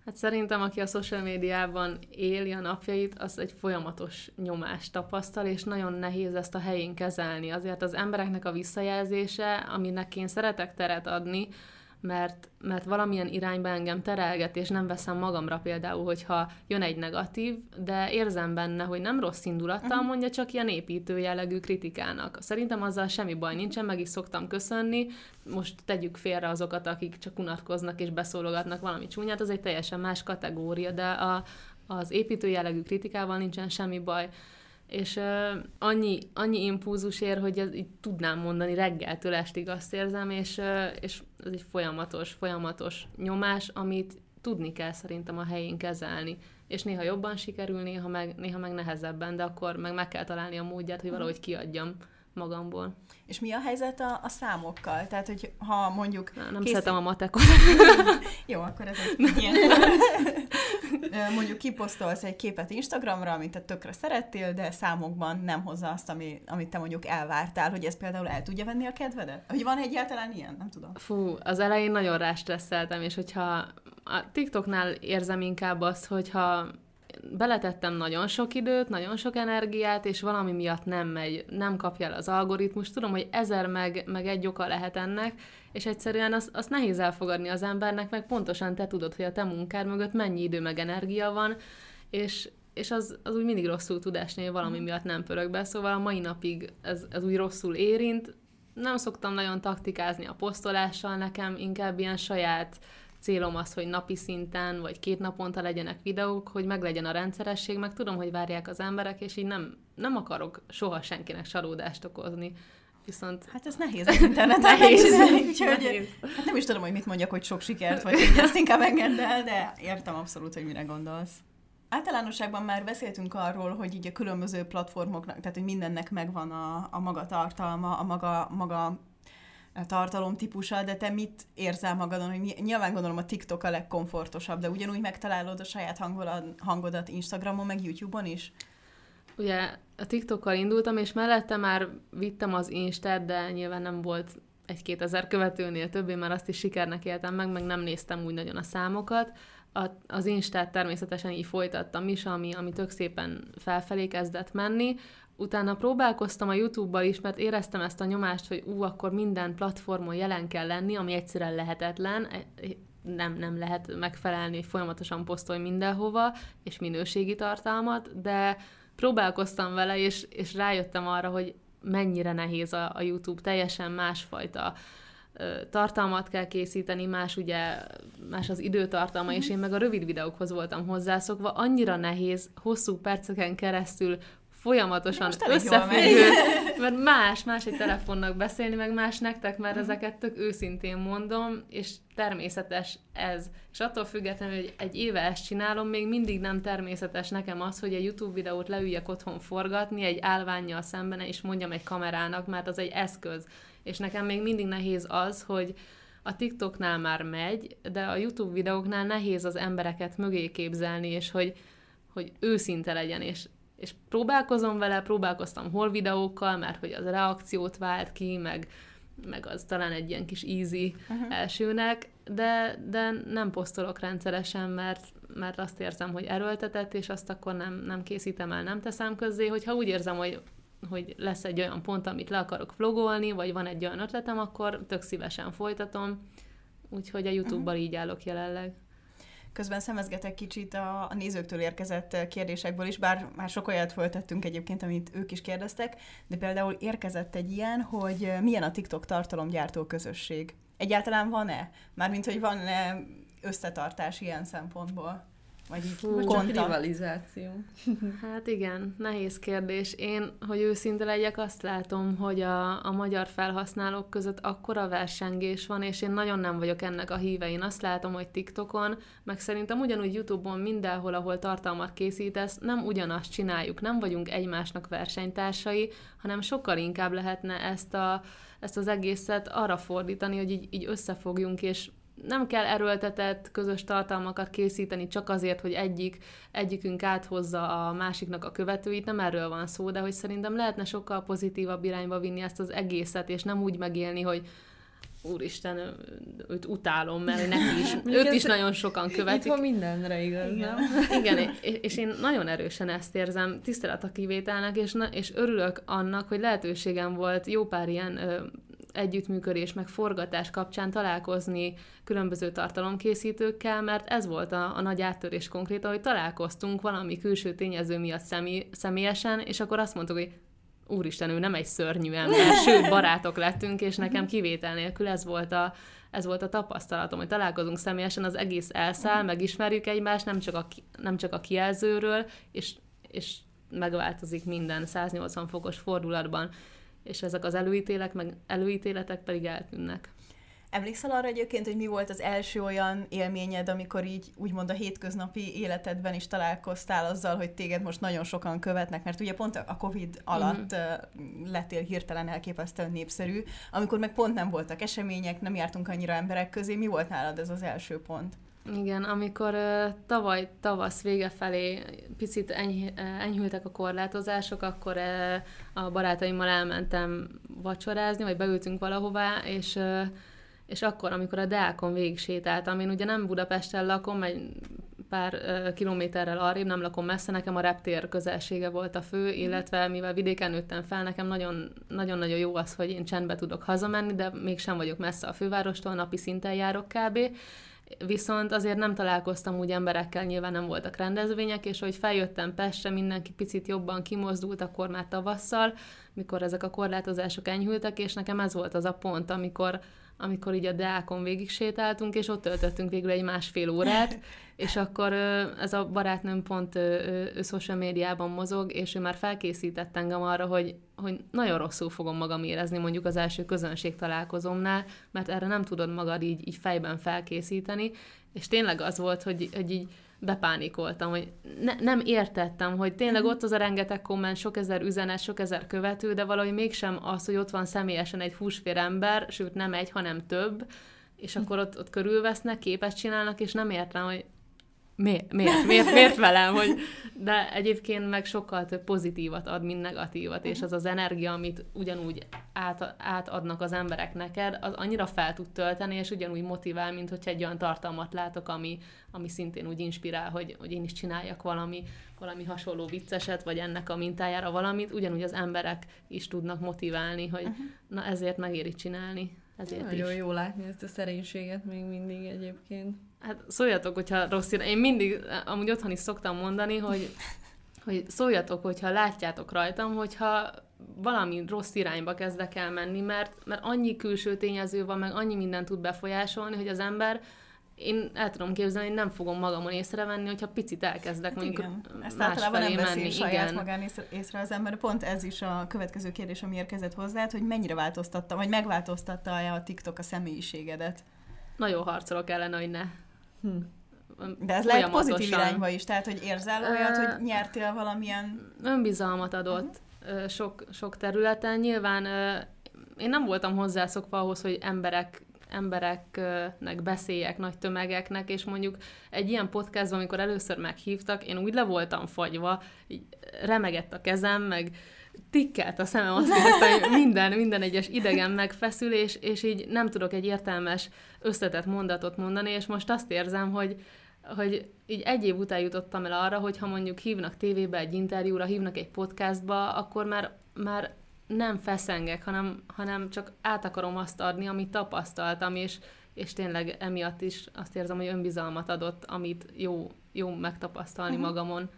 Hát szerintem, aki a social médiában éli a napjait, az egy folyamatos nyomást tapasztal, és nagyon nehéz ezt a helyén kezelni. Azért az embereknek a visszajelzése, aminek én szeretek teret adni, mert, mert valamilyen irányba engem terelget, és nem veszem magamra például, hogyha jön egy negatív, de érzem benne, hogy nem rossz indulattal mhm. mondja, csak ilyen építő jellegű kritikának. Szerintem azzal semmi baj nincsen, meg is szoktam köszönni. Most tegyük félre azokat, akik csak unatkoznak és beszólogatnak valami csúnyát, az egy teljesen más kategória, de a, az építő jellegű kritikával nincsen semmi baj és uh, annyi, annyi impulzus ér, hogy ez így tudnám mondani reggeltől estig azt érzem, és, uh, és ez egy folyamatos, folyamatos nyomás, amit tudni kell szerintem a helyén kezelni. És néha jobban sikerül, néha meg, néha meg nehezebben, de akkor meg meg kell találni a módját, hogy valahogy kiadjam magamból. És mi a helyzet a, a számokkal? Tehát, hogy ha mondjuk... Na, nem készít... szeretem a matekot. Jó, akkor ez egy ilyen. mondjuk kiposztolsz egy képet Instagramra, amit te tökre szerettél, de számokban nem hozza azt, ami, amit te mondjuk elvártál, hogy ez például el tudja venni a kedvedet? Hogy van egyáltalán ilyen? Nem tudom. Fú, az elején nagyon rástresszeltem, és hogyha a TikToknál érzem inkább azt, hogyha beletettem nagyon sok időt, nagyon sok energiát, és valami miatt nem megy, nem kapja el az algoritmus. Tudom, hogy ezer meg, meg egy oka lehet ennek, és egyszerűen azt, azt nehéz elfogadni az embernek, meg pontosan te tudod, hogy a te munkád mögött mennyi idő meg energia van, és, és az, az úgy mindig rosszul tud esni, hogy valami miatt nem pörög be, szóval a mai napig ez, ez úgy rosszul érint. Nem szoktam nagyon taktikázni a posztolással, nekem inkább ilyen saját célom az, hogy napi szinten, vagy két naponta legyenek videók, hogy meglegyen a rendszeresség, meg tudom, hogy várják az emberek, és így nem, nem akarok soha senkinek csalódást okozni. Viszont... Hát ez nehéz az interneten nehéz, úgyhogy nehéz. Hát nem is tudom, hogy mit mondjak, hogy sok sikert, vagy hogy ezt inkább engedd el, de értem abszolút, hogy mire gondolsz. Általánosságban már beszéltünk arról, hogy így a különböző platformoknak, tehát hogy mindennek megvan a, a maga tartalma, a maga, maga tartalomtípusa, de te mit érzel magadon, hogy nyilván gondolom a TikTok a legkomfortosabb, de ugyanúgy megtalálod a saját hangodat Instagramon, meg YouTube-on is? Ugye a TikTokkal indultam, és mellette már vittem az Instát, de nyilván nem volt egy-két ezer követőnél többé, mert azt is sikernek éltem meg, meg nem néztem úgy nagyon a számokat. A, az Instát természetesen így folytattam is, ami, ami tök szépen felfelé kezdett menni. Utána próbálkoztam a YouTube-bal is, mert éreztem ezt a nyomást, hogy ú, akkor minden platformon jelen kell lenni, ami egyszerűen lehetetlen, e, nem, nem lehet megfelelni, hogy folyamatosan posztolj mindenhova, és minőségi tartalmat, de próbálkoztam vele, és, és rájöttem arra, hogy mennyire nehéz a, a YouTube, teljesen másfajta tartalmat kell készíteni, más ugye, más az időtartalma, és én meg a rövid videókhoz voltam hozzászokva, annyira nehéz hosszú perceken keresztül folyamatosan összefüggő, mert más, más egy telefonnak beszélni, meg más nektek, mert ezeket tök őszintén mondom, és természetes ez. És attól függetlenül, hogy egy éve ezt csinálom, még mindig nem természetes nekem az, hogy egy YouTube videót leüljek otthon forgatni, egy állványjal szemben, és mondjam egy kamerának, mert az egy eszköz. És nekem még mindig nehéz az, hogy a TikToknál már megy, de a YouTube videóknál nehéz az embereket mögé képzelni, és hogy, hogy őszinte legyen, és és próbálkozom vele, próbálkoztam hol videókkal, mert hogy az reakciót vált ki, meg, meg az talán egy ilyen kis easy uh-huh. elsőnek, de, de nem posztolok rendszeresen, mert, mert azt érzem, hogy erőltetett, és azt akkor nem, nem készítem el, nem teszem közzé, hogyha úgy érzem, hogy hogy lesz egy olyan pont, amit le akarok vlogolni, vagy van egy olyan ötletem, akkor tök szívesen folytatom. Úgyhogy a YouTube-bal uh-huh. így állok jelenleg. Közben szemezgetek kicsit a, a nézőktől érkezett kérdésekből is, bár már sok olyat föltettünk egyébként, amit ők is kérdeztek, de például érkezett egy ilyen, hogy milyen a TikTok tartalomgyártó közösség. Egyáltalán van-e? Mármint, hogy van-e összetartás ilyen szempontból? Vagy így csak konta? rivalizáció. Hát igen, nehéz kérdés. Én, hogy őszinte legyek, azt látom, hogy a, a magyar felhasználók között akkora versengés van, és én nagyon nem vagyok ennek a híve. Én azt látom, hogy TikTokon, meg szerintem ugyanúgy YouTube-on mindenhol, ahol tartalmat készítesz, nem ugyanazt csináljuk, nem vagyunk egymásnak versenytársai, hanem sokkal inkább lehetne ezt, a, ezt az egészet arra fordítani, hogy így, így összefogjunk, és nem kell erőltetett közös tartalmakat készíteni csak azért, hogy egyik, egyikünk áthozza a másiknak a követőit, nem erről van szó, de hogy szerintem lehetne sokkal pozitívabb irányba vinni ezt az egészet, és nem úgy megélni, hogy úristen, őt utálom, mert neki is, őt is nagyon sokan követik. Itthon mindenre igaz, Igen. nem? Igen, és, és én nagyon erősen ezt érzem, tisztelet a kivételnek, és, na, és örülök annak, hogy lehetőségem volt jó pár ilyen ö, együttműködés, meg forgatás kapcsán találkozni különböző tartalomkészítőkkel, mert ez volt a, a nagy áttörés konkrétan, hogy találkoztunk valami külső tényező miatt személy, személyesen, és akkor azt mondtuk, hogy úristen, ő nem egy szörnyű ember, sőt, barátok lettünk, és nekem kivétel nélkül ez volt a, ez volt a tapasztalatom, hogy találkozunk személyesen, az egész elszáll, megismerjük egymást, nem csak a, nem csak a kijelzőről, és, és megváltozik minden 180 fokos fordulatban, és ezek az előítélek, meg előítéletek pedig eltűnnek. Emlékszel arra egyébként, hogy mi volt az első olyan élményed, amikor így úgymond a hétköznapi életedben is találkoztál azzal, hogy téged most nagyon sokan követnek, mert ugye pont a Covid alatt uh-huh. lettél hirtelen elképesztően népszerű, amikor meg pont nem voltak események, nem jártunk annyira emberek közé. Mi volt nálad ez az első pont? Igen, amikor uh, tavaly tavasz vége felé picit enyh, enyhültek a korlátozások, akkor uh, a barátaimmal elmentem vacsorázni, vagy beültünk valahová, és, uh, és akkor, amikor a Deákon végig sétáltam, én ugye nem Budapesten lakom, egy pár uh, kilométerrel arrébb, nem lakom messze, nekem a reptér közelsége volt a fő, illetve mivel vidéken nőttem fel, nekem nagyon- nagyon-nagyon jó az, hogy én csendbe tudok hazamenni, de mégsem vagyok messze a fővárostól, napi szinten járok kb. Viszont azért nem találkoztam úgy emberekkel, nyilván nem voltak rendezvények, és hogy feljöttem Pestre, mindenki picit jobban kimozdult, akkor már tavasszal, mikor ezek a korlátozások enyhültek, és nekem ez volt az a pont, amikor, amikor így a Deákon végig sétáltunk, és ott töltöttünk végül egy másfél órát, és akkor ez a barátnőm pont ő social médiában mozog, és ő már felkészített engem arra, hogy, hogy nagyon rosszul fogom magam érezni mondjuk az első közönség találkozomnál, mert erre nem tudod magad így, így fejben felkészíteni, és tényleg az volt, hogy, hogy így bepánikoltam, hogy ne, nem értettem, hogy tényleg ott az a rengeteg komment, sok ezer üzenet, sok ezer követő, de valahogy mégsem az, hogy ott van személyesen egy húsfér ember, sőt nem egy, hanem több, és akkor ott, ott körülvesznek, képet csinálnak, és nem értem, hogy miért, miért, miért, miért velem, hogy de egyébként meg sokkal több pozitívat ad, mint negatívat, és az az energia, amit ugyanúgy át, átadnak az emberek neked, az annyira fel tud tölteni, és ugyanúgy motivál, mint hogyha egy olyan tartalmat látok, ami, ami szintén úgy inspirál, hogy, hogy én is csináljak valami, valami hasonló vicceset, vagy ennek a mintájára valamit, ugyanúgy az emberek is tudnak motiválni, hogy uh-huh. na ezért megéri csinálni. Ezért Nagyon is. jó látni ezt a szerénységet még mindig egyébként. Hát szóljatok, hogyha rossz irány. Én mindig, amúgy otthon is szoktam mondani, hogy, hogy szóljatok, hogyha látjátok rajtam, hogyha valami rossz irányba kezdek el menni, mert, mert annyi külső tényező van, meg annyi minden tud befolyásolni, hogy az ember én el tudom képzelni, hogy nem fogom magamon észrevenni, hogyha picit elkezdek Hát mondjuk igen. Ezt általában nem veszi menni. saját Igen. magán észre, észre az ember. Pont ez is a következő kérdés, ami érkezett hozzád, hogy mennyire változtatta, vagy megváltoztatta-e a TikTok a személyiségedet? Nagyon harcolok ellene, hogy ne. Hm. De ez lehet pozitív irányba is, tehát hogy érzel olyat, hogy nyertél valamilyen... önbizalmat adott uh-huh. sok, sok területen. Nyilván én nem voltam hozzászokva ahhoz, hogy emberek embereknek beszéljek, nagy tömegeknek, és mondjuk egy ilyen podcastban, amikor először meghívtak, én úgy le voltam fagyva, remegett a kezem, meg tikkelt a szemem, azt éreztem, hogy minden, minden egyes idegen megfeszül, és, és így nem tudok egy értelmes, összetett mondatot mondani, és most azt érzem, hogy, hogy így egy év után jutottam el arra, hogy ha mondjuk hívnak tévébe egy interjúra, hívnak egy podcastba, akkor már, már nem feszengek, hanem, hanem csak át akarom azt adni, amit tapasztaltam, és, és tényleg emiatt is azt érzem, hogy önbizalmat adott, amit jó, jó megtapasztalni uh-huh. magamon.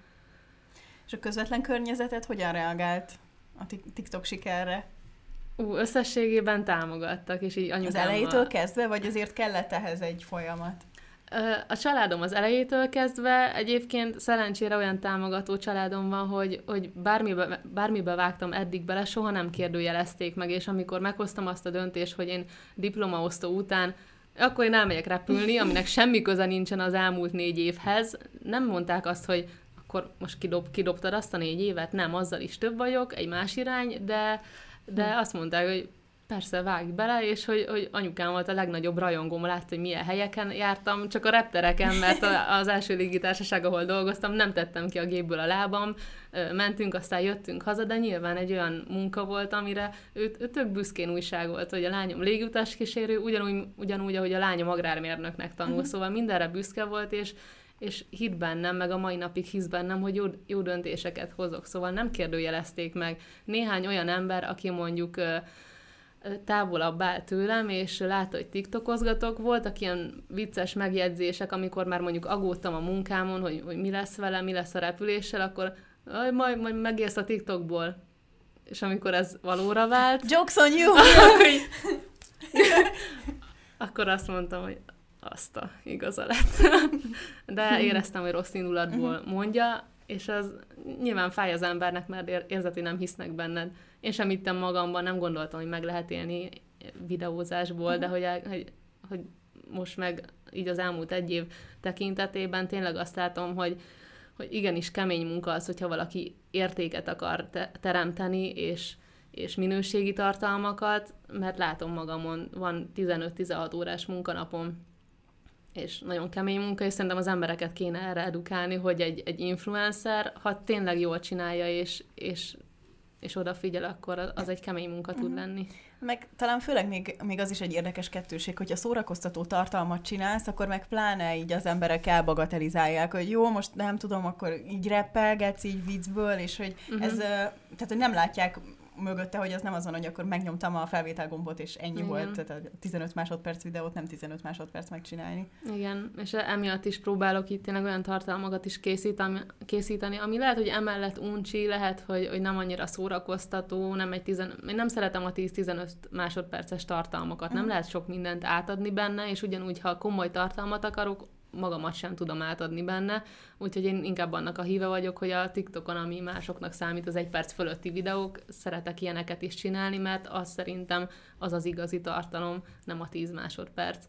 És a közvetlen környezetet hogyan reagált a Tik- TikTok sikerre? Ú, összességében támogattak, és így Az anyukámmal... elejétől kezdve, vagy azért kellett ehhez egy folyamat? A családom az elejétől kezdve egyébként szerencsére olyan támogató családom van, hogy, hogy bármibe, bármibe vágtam eddig bele, soha nem kérdőjelezték meg, és amikor meghoztam azt a döntést, hogy én diplomaosztó után akkor én elmegyek repülni, aminek semmi köze nincsen az elmúlt négy évhez. Nem mondták azt, hogy akkor most kidob, kidobtad azt a négy évet, nem, azzal is több vagyok, egy más irány, de, de hm. azt mondták, hogy persze vágj bele, és hogy, hogy anyukám volt a legnagyobb rajongóm, látta, hogy milyen helyeken jártam, csak a reptereken, mert az első légitársaság, ahol dolgoztam, nem tettem ki a gépből a lábam, mentünk, aztán jöttünk haza, de nyilván egy olyan munka volt, amire ő, ő tök büszkén újság volt, hogy a lányom légutas kísérő, ugyanúgy, ugyanúgy, ahogy a lányom agrármérnöknek tanul, uh-huh. szóval mindenre büszke volt, és és hit bennem, meg a mai napig hisz bennem, hogy jó, jó döntéseket hozok. Szóval nem kérdőjelezték meg. Néhány olyan ember, aki mondjuk távolabb áll tőlem, és látta, hogy tiktokozgatok. Voltak ilyen vicces megjegyzések, amikor már mondjuk agódtam a munkámon, hogy, hogy mi lesz vele, mi lesz a repüléssel, akkor majd, majd megérsz a TikTokból. És amikor ez valóra vált... Jokes on you! akkor azt mondtam, hogy azt a igaza lett. De éreztem, hogy rossz indulatból mhm. mondja, és az nyilván fáj az embernek, mert érzeti nem hisznek benned. Én sem hittem magamban, nem gondoltam, hogy meg lehet élni videózásból, de hogy, hogy, hogy most meg így az elmúlt egy év tekintetében tényleg azt látom, hogy, hogy igenis kemény munka az, hogyha valaki értéket akar te- teremteni, és, és minőségi tartalmakat, mert látom magamon, van 15-16 órás munkanapom, és nagyon kemény munka, és szerintem az embereket kéne erre edukálni, hogy egy, egy influencer, ha tényleg jól csinálja, és, és, és odafigyel, akkor az egy kemény munka tud mhm. lenni. Meg talán főleg még, még az is egy érdekes kettőség, hogyha szórakoztató tartalmat csinálsz, akkor meg pláne így az emberek elbagatelizálják, hogy jó, most nem tudom, akkor így reppelgetsz így viccből, és hogy uh-huh. ez, tehát hogy nem látják mögötte, hogy az nem azon, hogy akkor megnyomtam a felvétel gombot, és ennyi Igen. volt, tehát a 15 másodperc videót nem 15 másodperc megcsinálni. Igen, és emiatt is próbálok itt tényleg olyan tartalmakat is készíteni, készíteni ami lehet, hogy emellett uncsi, lehet, hogy, hogy nem annyira szórakoztató, nem egy tizen, én nem szeretem a 10-15 másodperces tartalmakat, nem mm. lehet sok mindent átadni benne, és ugyanúgy, ha komoly tartalmat akarok, magamat sem tudom átadni benne, úgyhogy én inkább annak a híve vagyok, hogy a TikTokon, ami másoknak számít, az egy perc fölötti videók, szeretek ilyeneket is csinálni, mert az szerintem az az igazi tartalom, nem a 10 másodperc.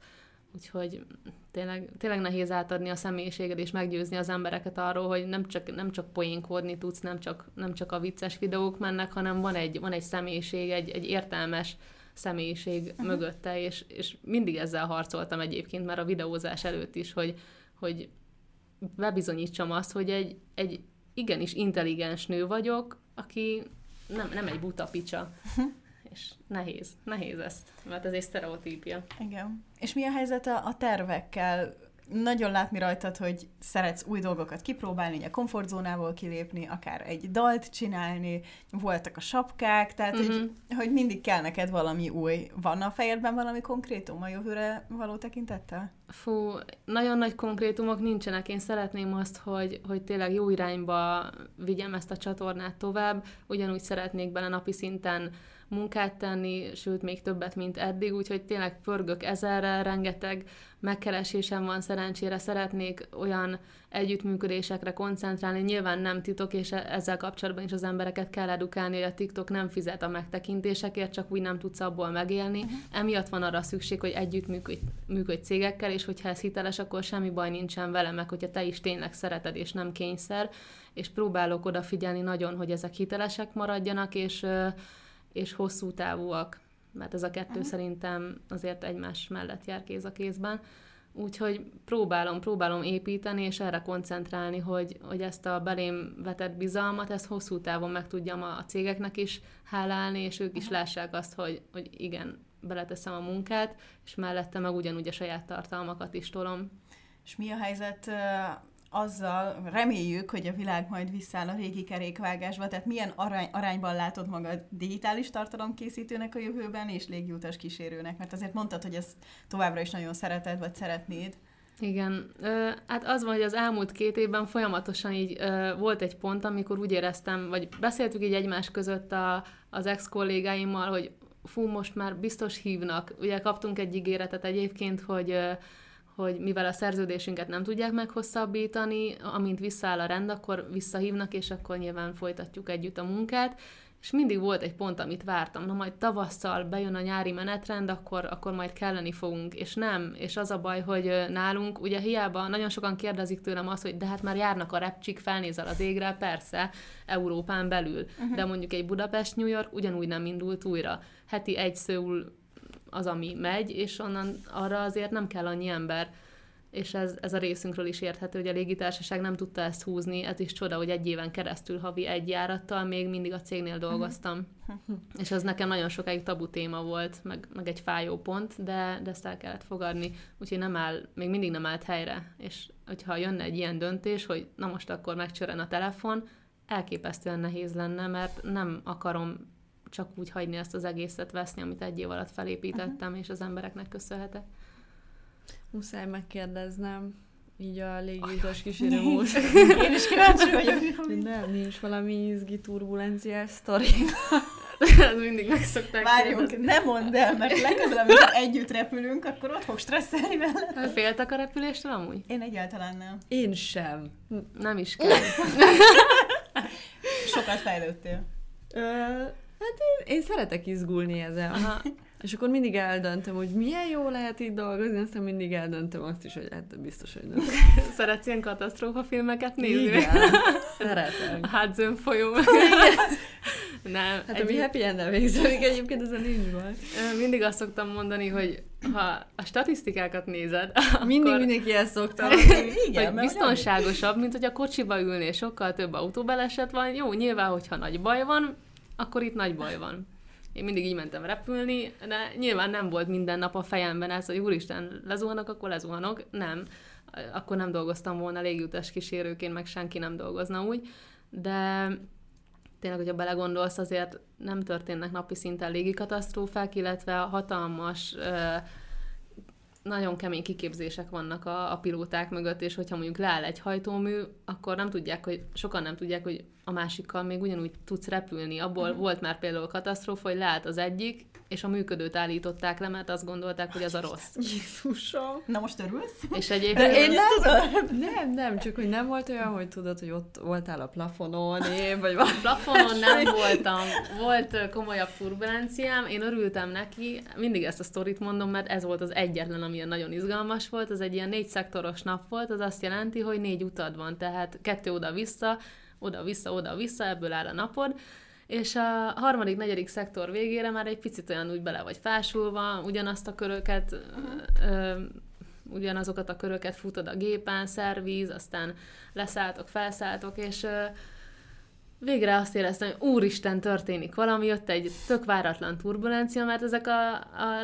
Úgyhogy tényleg, tényleg nehéz átadni a személyiséged és meggyőzni az embereket arról, hogy nem csak, nem csak poénkodni tudsz, nem csak, nem csak a vicces videók mennek, hanem van egy, van egy személyiség, egy, egy értelmes személyiség uh-huh. mögötte, és, és mindig ezzel harcoltam egyébként már a videózás előtt is, hogy, hogy bebizonyítsam azt, hogy egy, egy igenis intelligens nő vagyok, aki nem, nem egy buta picsa. Uh-huh. És nehéz, nehéz ezt, mert ez egy sztereotípia. Igen. És mi a helyzet a, a tervekkel? Nagyon látni rajtad, hogy szeretsz új dolgokat kipróbálni, a komfortzónából kilépni, akár egy dalt csinálni, voltak a sapkák, tehát uh-huh. hogy, mhm. hogy mindig kell neked valami új. Van a fejedben valami konkrétum a jövőre való tekintettel? Fú, nagyon nagy konkrétumok nincsenek. Én szeretném azt, hogy, hogy tényleg jó irányba vigyem ezt a csatornát tovább. Ugyanúgy szeretnék bele napi szinten munkát tenni, sőt még többet, mint eddig, úgyhogy tényleg pörgök ezerrel, rengeteg megkeresésem van szerencsére, szeretnék olyan együttműködésekre koncentrálni, nyilván nem titok, és e- ezzel kapcsolatban is az embereket kell edukálni, hogy a TikTok nem fizet a megtekintésekért, csak úgy nem tudsz abból megélni. Uh-huh. Emiatt van arra szükség, hogy együttműködj működj cégekkel, és hogyha ez hiteles, akkor semmi baj nincsen vele, meg hogyha te is tényleg szereted, és nem kényszer, és próbálok odafigyelni nagyon, hogy ezek hitelesek maradjanak, és és hosszú távúak, mert ez a kettő uh-huh. szerintem azért egymás mellett jár kéz a kézben. Úgyhogy próbálom, próbálom építeni, és erre koncentrálni, hogy, hogy ezt a belém vetett bizalmat, ezt hosszú távon meg tudjam a, a cégeknek is hálálni, és ők is uh-huh. lássák azt, hogy, hogy igen, beleteszem a munkát, és mellette meg ugyanúgy a saját tartalmakat is tolom. És mi a helyzet azzal reméljük, hogy a világ majd visszáll a régi kerékvágásba, tehát milyen arány, arányban látod magad digitális tartalomkészítőnek a jövőben és légiutas kísérőnek? Mert azért mondtad, hogy ezt továbbra is nagyon szereted, vagy szeretnéd. Igen, ö, hát az van, hogy az elmúlt két évben folyamatosan így volt egy pont, amikor úgy éreztem, vagy beszéltük így egymás között a, az ex-kollégáimmal, hogy fú, most már biztos hívnak. Ugye kaptunk egy ígéretet egyébként, hogy hogy mivel a szerződésünket nem tudják meghosszabbítani, amint visszaáll a rend, akkor visszahívnak, és akkor nyilván folytatjuk együtt a munkát, és mindig volt egy pont, amit vártam, na majd tavasszal bejön a nyári menetrend, akkor, akkor majd kelleni fogunk, és nem, és az a baj, hogy nálunk, ugye hiába nagyon sokan kérdezik tőlem azt, hogy de hát már járnak a repcsik, felnézel az égre, persze, Európán belül, uh-huh. de mondjuk egy Budapest-New York ugyanúgy nem indult újra. Heti egy szőul az, ami megy, és onnan arra azért nem kell annyi ember és ez, ez a részünkről is érthető, hogy a légitársaság nem tudta ezt húzni, ez is csoda, hogy egy éven keresztül havi egy járattal még mindig a cégnél mhm. dolgoztam. és ez nekem nagyon sokáig tabu téma volt, meg, meg egy fájó pont, de, de ezt el kellett fogadni, úgyhogy nem áll, még mindig nem állt helyre, és hogyha jönne egy ilyen döntés, hogy na most akkor megcsörön a telefon, elképesztően nehéz lenne, mert nem akarom csak úgy hagyni ezt az egészet veszni, amit egy év alatt felépítettem, uh-huh. és az embereknek köszönhetek. Muszáj megkérdeznem, így a légiutas kísérő mód. Én is kíváncsi vagyok. Nem, nincs valami izgi turbulenciás sztori. Ez mindig meg szokták Várjunk, ne mondd el, mert legközelebb, amikor együtt repülünk, akkor ott fog stresszelni vele. Hát féltek a repüléstől amúgy? Én egyáltalán nem. Én sem. Nem is kell. Sokat fejlődtél. Ö, hát én, én szeretek izgulni ezzel. Aha. És akkor mindig eldöntöm, hogy milyen jó lehet itt dolgozni, aztán mindig eldöntöm azt is, hogy hát biztos, hogy nem. Szeretsz ilyen katasztrófa filmeket nézni? Igen, szeretem. A hátzőn folyó. nem. Hát egy... ami happy end végződik, egyébként ezen nincs baj. Mindig azt szoktam mondani, hogy ha a statisztikákat nézed, Mindig akkor... mindenki ezt szokta. Igen, hogy biztonságosabb, mint hogy a kocsiba ülnél, sokkal több autóbaleset van. Jó, nyilván, hogyha nagy baj van, akkor itt nagy baj van. Én mindig így mentem repülni, de nyilván nem volt minden nap a fejemben ez, hogy úristen, lezuhanok, akkor lezuhanok. Nem. Akkor nem dolgoztam volna légiutas kísérőként, meg senki nem dolgozna úgy. De tényleg, hogyha belegondolsz, azért nem történnek napi szinten légikatasztrófák, illetve hatalmas nagyon kemény kiképzések vannak a, a pilóták mögött, és hogyha mondjuk leáll egy hajtómű, akkor nem tudják, hogy sokan nem tudják, hogy a másikkal még ugyanúgy tudsz repülni. Abból uh-huh. volt már például katasztrófa, hogy leállt az egyik, és a működőt állították le, mert azt gondolták, hogy az a rossz. Jézusom! Na most örülsz? És egyébként... De én nem, nem, nem, csak hogy nem volt olyan, hogy tudod, hogy ott voltál a plafonon, én, vagy valami. Plafonon nem voltam. Volt komolyabb turbulenciám, én örültem neki, mindig ezt a sztorit mondom, mert ez volt az egyetlen, ami nagyon izgalmas volt, az egy ilyen négy szektoros nap volt, az azt jelenti, hogy négy utad van, tehát kettő oda-vissza, oda-vissza, oda-vissza, ebből áll a napod, és a harmadik, negyedik szektor végére már egy picit olyan úgy bele vagy fásulva, ugyanazt a köröket, ö, ugyanazokat a köröket futod a gépen, szervíz, aztán leszálltok, felszálltok, és ö, végre azt éreztem, hogy úristen, történik valami, jött egy tök váratlan turbulencia, mert ezek a, a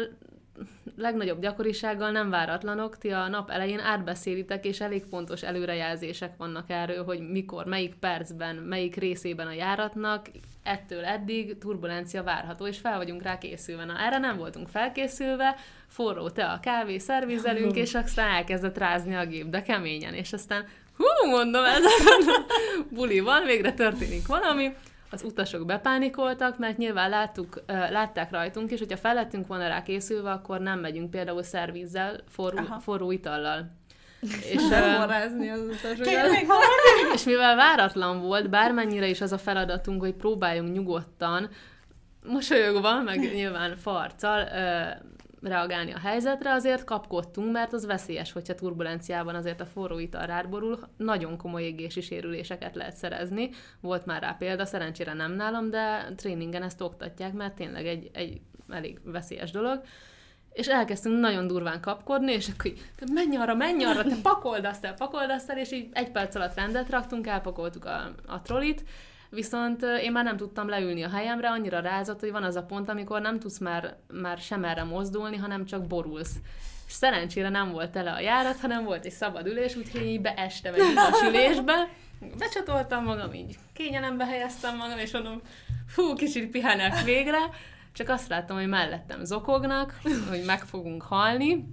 legnagyobb gyakorisággal nem váratlanok, ti a nap elején átbeszélitek, és elég pontos előrejelzések vannak erről, hogy mikor, melyik percben, melyik részében a járatnak, ettől eddig turbulencia várható, és fel vagyunk rá készülve. Na, erre nem voltunk felkészülve, forró te a kávé, szervizelünk, és aztán elkezdett rázni a gép, de keményen, és aztán hú, mondom, ez a buli van, végre történik valami, az utasok bepánikoltak, mert nyilván láttuk, látták rajtunk, és hogyha fel lettünk volna rá készülve, akkor nem megyünk például szervízzel, forró, forró itallal. És, forrázni az utasokat. és mivel váratlan volt, bármennyire is az a feladatunk, hogy próbáljunk nyugodtan, mosolyogva, meg nyilván farccal reagálni a helyzetre, azért kapkodtunk, mert az veszélyes, hogyha turbulenciában azért a forró ital rárborul, nagyon komoly égési sérüléseket lehet szerezni. Volt már rá példa, szerencsére nem nálam, de tréningen ezt oktatják, mert tényleg egy, egy elég veszélyes dolog és elkezdtünk nagyon durván kapkodni, és akkor így, menj arra, menj arra, te pakold azt el, pakold azt el, és így egy perc alatt rendet raktunk, elpakoltuk a, a trollit, viszont én már nem tudtam leülni a helyemre, annyira rázott, hogy van az a pont, amikor nem tudsz már, már sem erre mozdulni, hanem csak borulsz. És szerencsére nem volt tele a járat, hanem volt egy szabad ülés, úgyhogy így beestem egy ülésbe, becsatoltam magam, így kényelembe helyeztem magam, és mondom, fú, kicsit pihenek végre, csak azt láttam, hogy mellettem zokognak, hogy meg fogunk halni,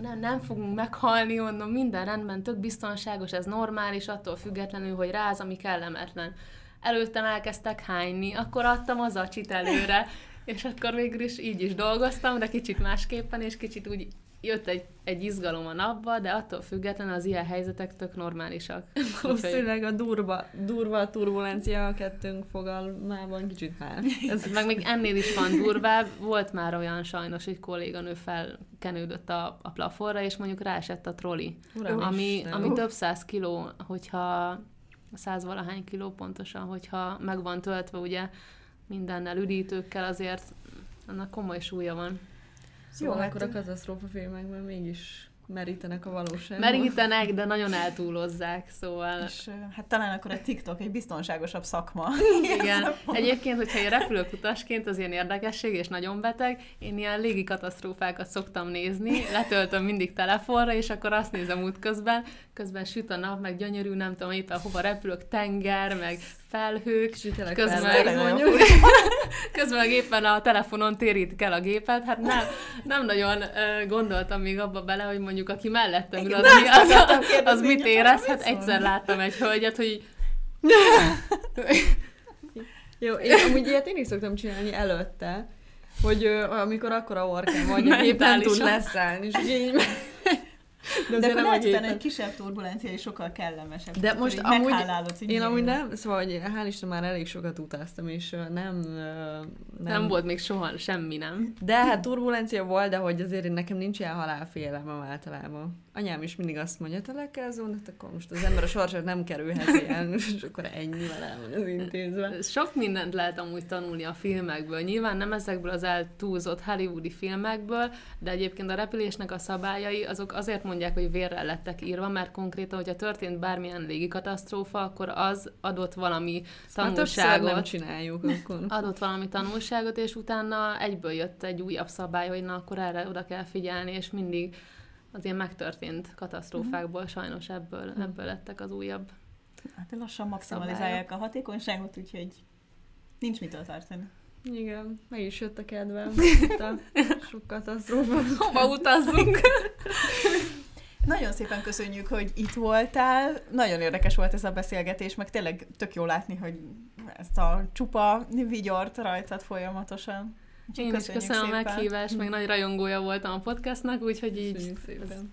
nem, nem fogunk meghalni, mondom, minden rendben, tök biztonságos, ez normális, attól függetlenül, hogy ráz, ami kellemetlen előttem elkezdtek hányni, akkor adtam az acsit előre, és akkor végül is így is dolgoztam, de kicsit másképpen, és kicsit úgy jött egy, egy izgalom a napba, de attól függetlenül az ilyen helyzetek tök normálisak. Valószínűleg a durva, durva a turbulencia a kettőnk fogalmában kicsit már. Ez meg még ennél is van durvább. Volt már olyan sajnos, hogy kolléganő felkenődött a, a plafonra, és mondjuk ráesett a troli. Uram ami, Isten. ami több száz kiló, hogyha száz valahány kiló pontosan, hogyha meg van töltve ugye mindennel, üdítőkkel, azért annak komoly súlya van. Szóval Jó, hát- akkor a katasztrófa filmekben mégis merítenek a valóságban. Merítenek, de nagyon eltúlozzák, szóval... És hát talán akkor a TikTok egy biztonságosabb szakma. Igen. Egyébként, hogyha én repülőkutasként az ilyen érdekesség és nagyon beteg, én ilyen légi katasztrófákat szoktam nézni, letöltöm mindig telefonra, és akkor azt nézem út közben, közben süt a nap, meg gyönyörű, nem tudom éppen hova repülök, tenger, meg felhők, Sütelek közben, fel, tényleg nagyon mondjuk, közben meg éppen a telefonon térít kell a gépet, hát nem, nem nagyon gondoltam még abba bele, hogy mondjuk aki mellettem ül, az, az, az, az mit érez? Hát egyszer láttam egy hölgyet, hogy Jó, én amúgy ilyet én is szoktam csinálni előtte, hogy amikor akkora orkán vagy, hogy épp nem tud leszállni, és így De, De akkor lehet utána egy kisebb turbulencia és sokkal kellemesebb. De most így amúgy Én amúgy nem, szóval, hogy hál' Isten már elég sokat utaztam, és nem, nem... nem volt még soha semmi, nem? De hát turbulencia volt, de hogy azért én nekem nincs ilyen halálfélelmem általában. Anyám is mindig azt mondja, te le kell zónat, akkor most az ember a sorsát nem kerülheti el, és akkor ennyivel el van az intézve. Sok mindent lehet amúgy tanulni a filmekből. Nyilván nem ezekből az eltúlzott hollywoodi filmekből, de egyébként a repülésnek a szabályai azok azért mondják, hogy vérrel lettek írva, mert konkrétan, hogyha történt bármilyen légikatasztrófa, akkor az adott valami Hát többször nem tanulságot. csináljuk akkor. Adott valami tanulságot, és utána egyből jött egy újabb szabály, hogy na akkor erre oda kell figyelni, és mindig az ilyen megtörtént katasztrófákból sajnos ebből, ebből lettek az újabb. Hát lassan maximalizálják a hatékonyságot, úgyhogy nincs mitől tartani. Igen, meg is jött a kedvem. Itt a sok katasztrófa. Hova utazzunk? Nagyon szépen köszönjük, hogy itt voltál. Nagyon érdekes volt ez a beszélgetés, meg tényleg tök jó látni, hogy ezt a csupa vigyort rajtad folyamatosan. Én is köszönöm a szépen. meghívást, meg nagy rajongója voltam a podcastnak, úgyhogy így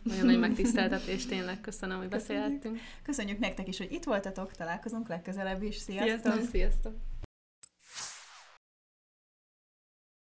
nagyon nagy megtiszteltetés tényleg. Köszönöm, hogy Köszönjük. beszélhettünk. Köszönjük nektek is, hogy itt voltatok, találkozunk legközelebb is. Sziasztok! Sziasztok! Sziasztok!